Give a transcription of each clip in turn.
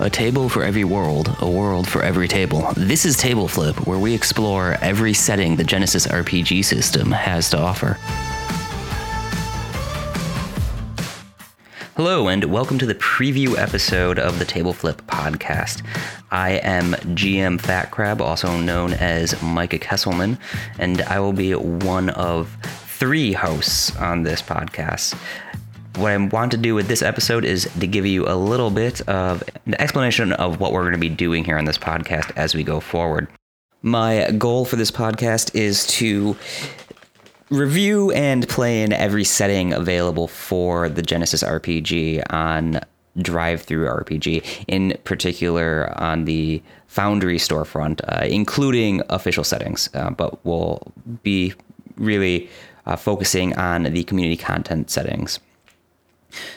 A table for every world, a world for every table. This is Table Flip, where we explore every setting the Genesys RPG system has to offer. Hello, and welcome to the preview episode of the Table Flip podcast. I am GM Fat Crab, also known as Micah Kesselman, and I will be one of three hosts on this podcast what I want to do with this episode is to give you a little bit of an explanation of what we're going to be doing here on this podcast as we go forward. My goal for this podcast is to review and play in every setting available for the Genesys RPG on DriveThruRPG, in particular on the Foundry storefront, uh, including official settings, uh, but we'll be really uh, focusing on the community content settings.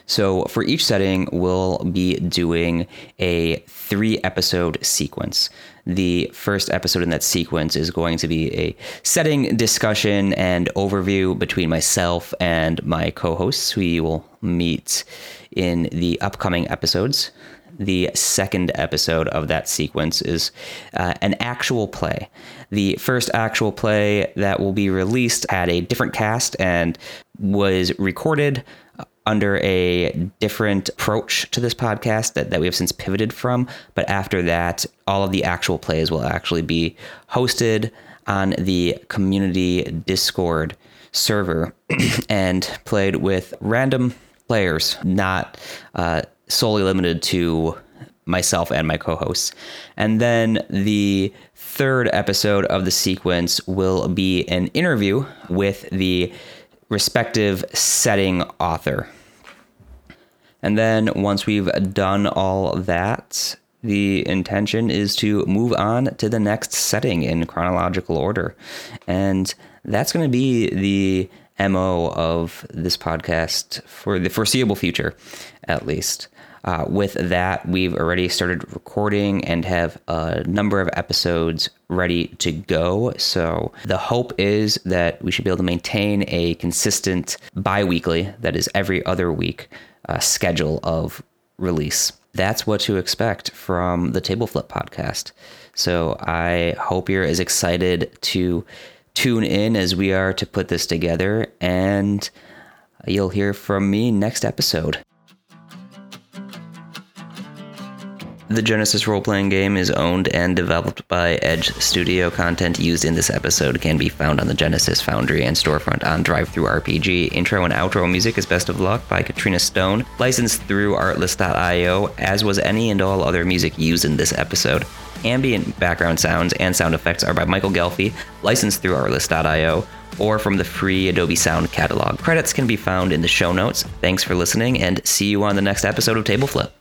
So for each setting, we'll be doing a three episode sequence. The first episode in that sequence is going to be a setting discussion and overview between myself and my co hosts, who you will meet in the upcoming episodes. The second episode of that sequence is uh, an actual play. The first actual play that will be released had a different cast and was recorded under a different approach to this podcast that, that we have since pivoted from. But after that, all of the actual plays will actually be hosted on the community Discord server and played with random players, not uh, solely limited to myself and my co hosts. And then the third episode of the sequence will be an interview with the respective setting author. And then once we've done all that, the intention is to move on to the next setting in chronological order. And that's going to be the MO of this podcast for the foreseeable future, at least. Uh, with that, we've already started recording and have a number of episodes ready to go. So the hope is that we should be able to maintain a consistent bi weekly, that is every other week, uh, schedule of release. That's what to expect from the Table Flip podcast. So I hope you're as excited to tune in as we are to put this together, and you'll hear from me next episode. The Genesys role playing game is owned and developed by Edge Studio. Content used in this episode can be found on the Genesys Foundry and storefront on DriveThruRPG. Intro and outro music is Best of Luck by Katrina Stone, licensed through Artlist.io, as was any and all other music used in this episode. Ambient background sounds and sound effects are by Michael Gelfi, licensed through Artlist.io, or from the free Adobe Sound catalog. Credits can be found in the show notes. Thanks for listening, and see you on the next episode of Table Flip.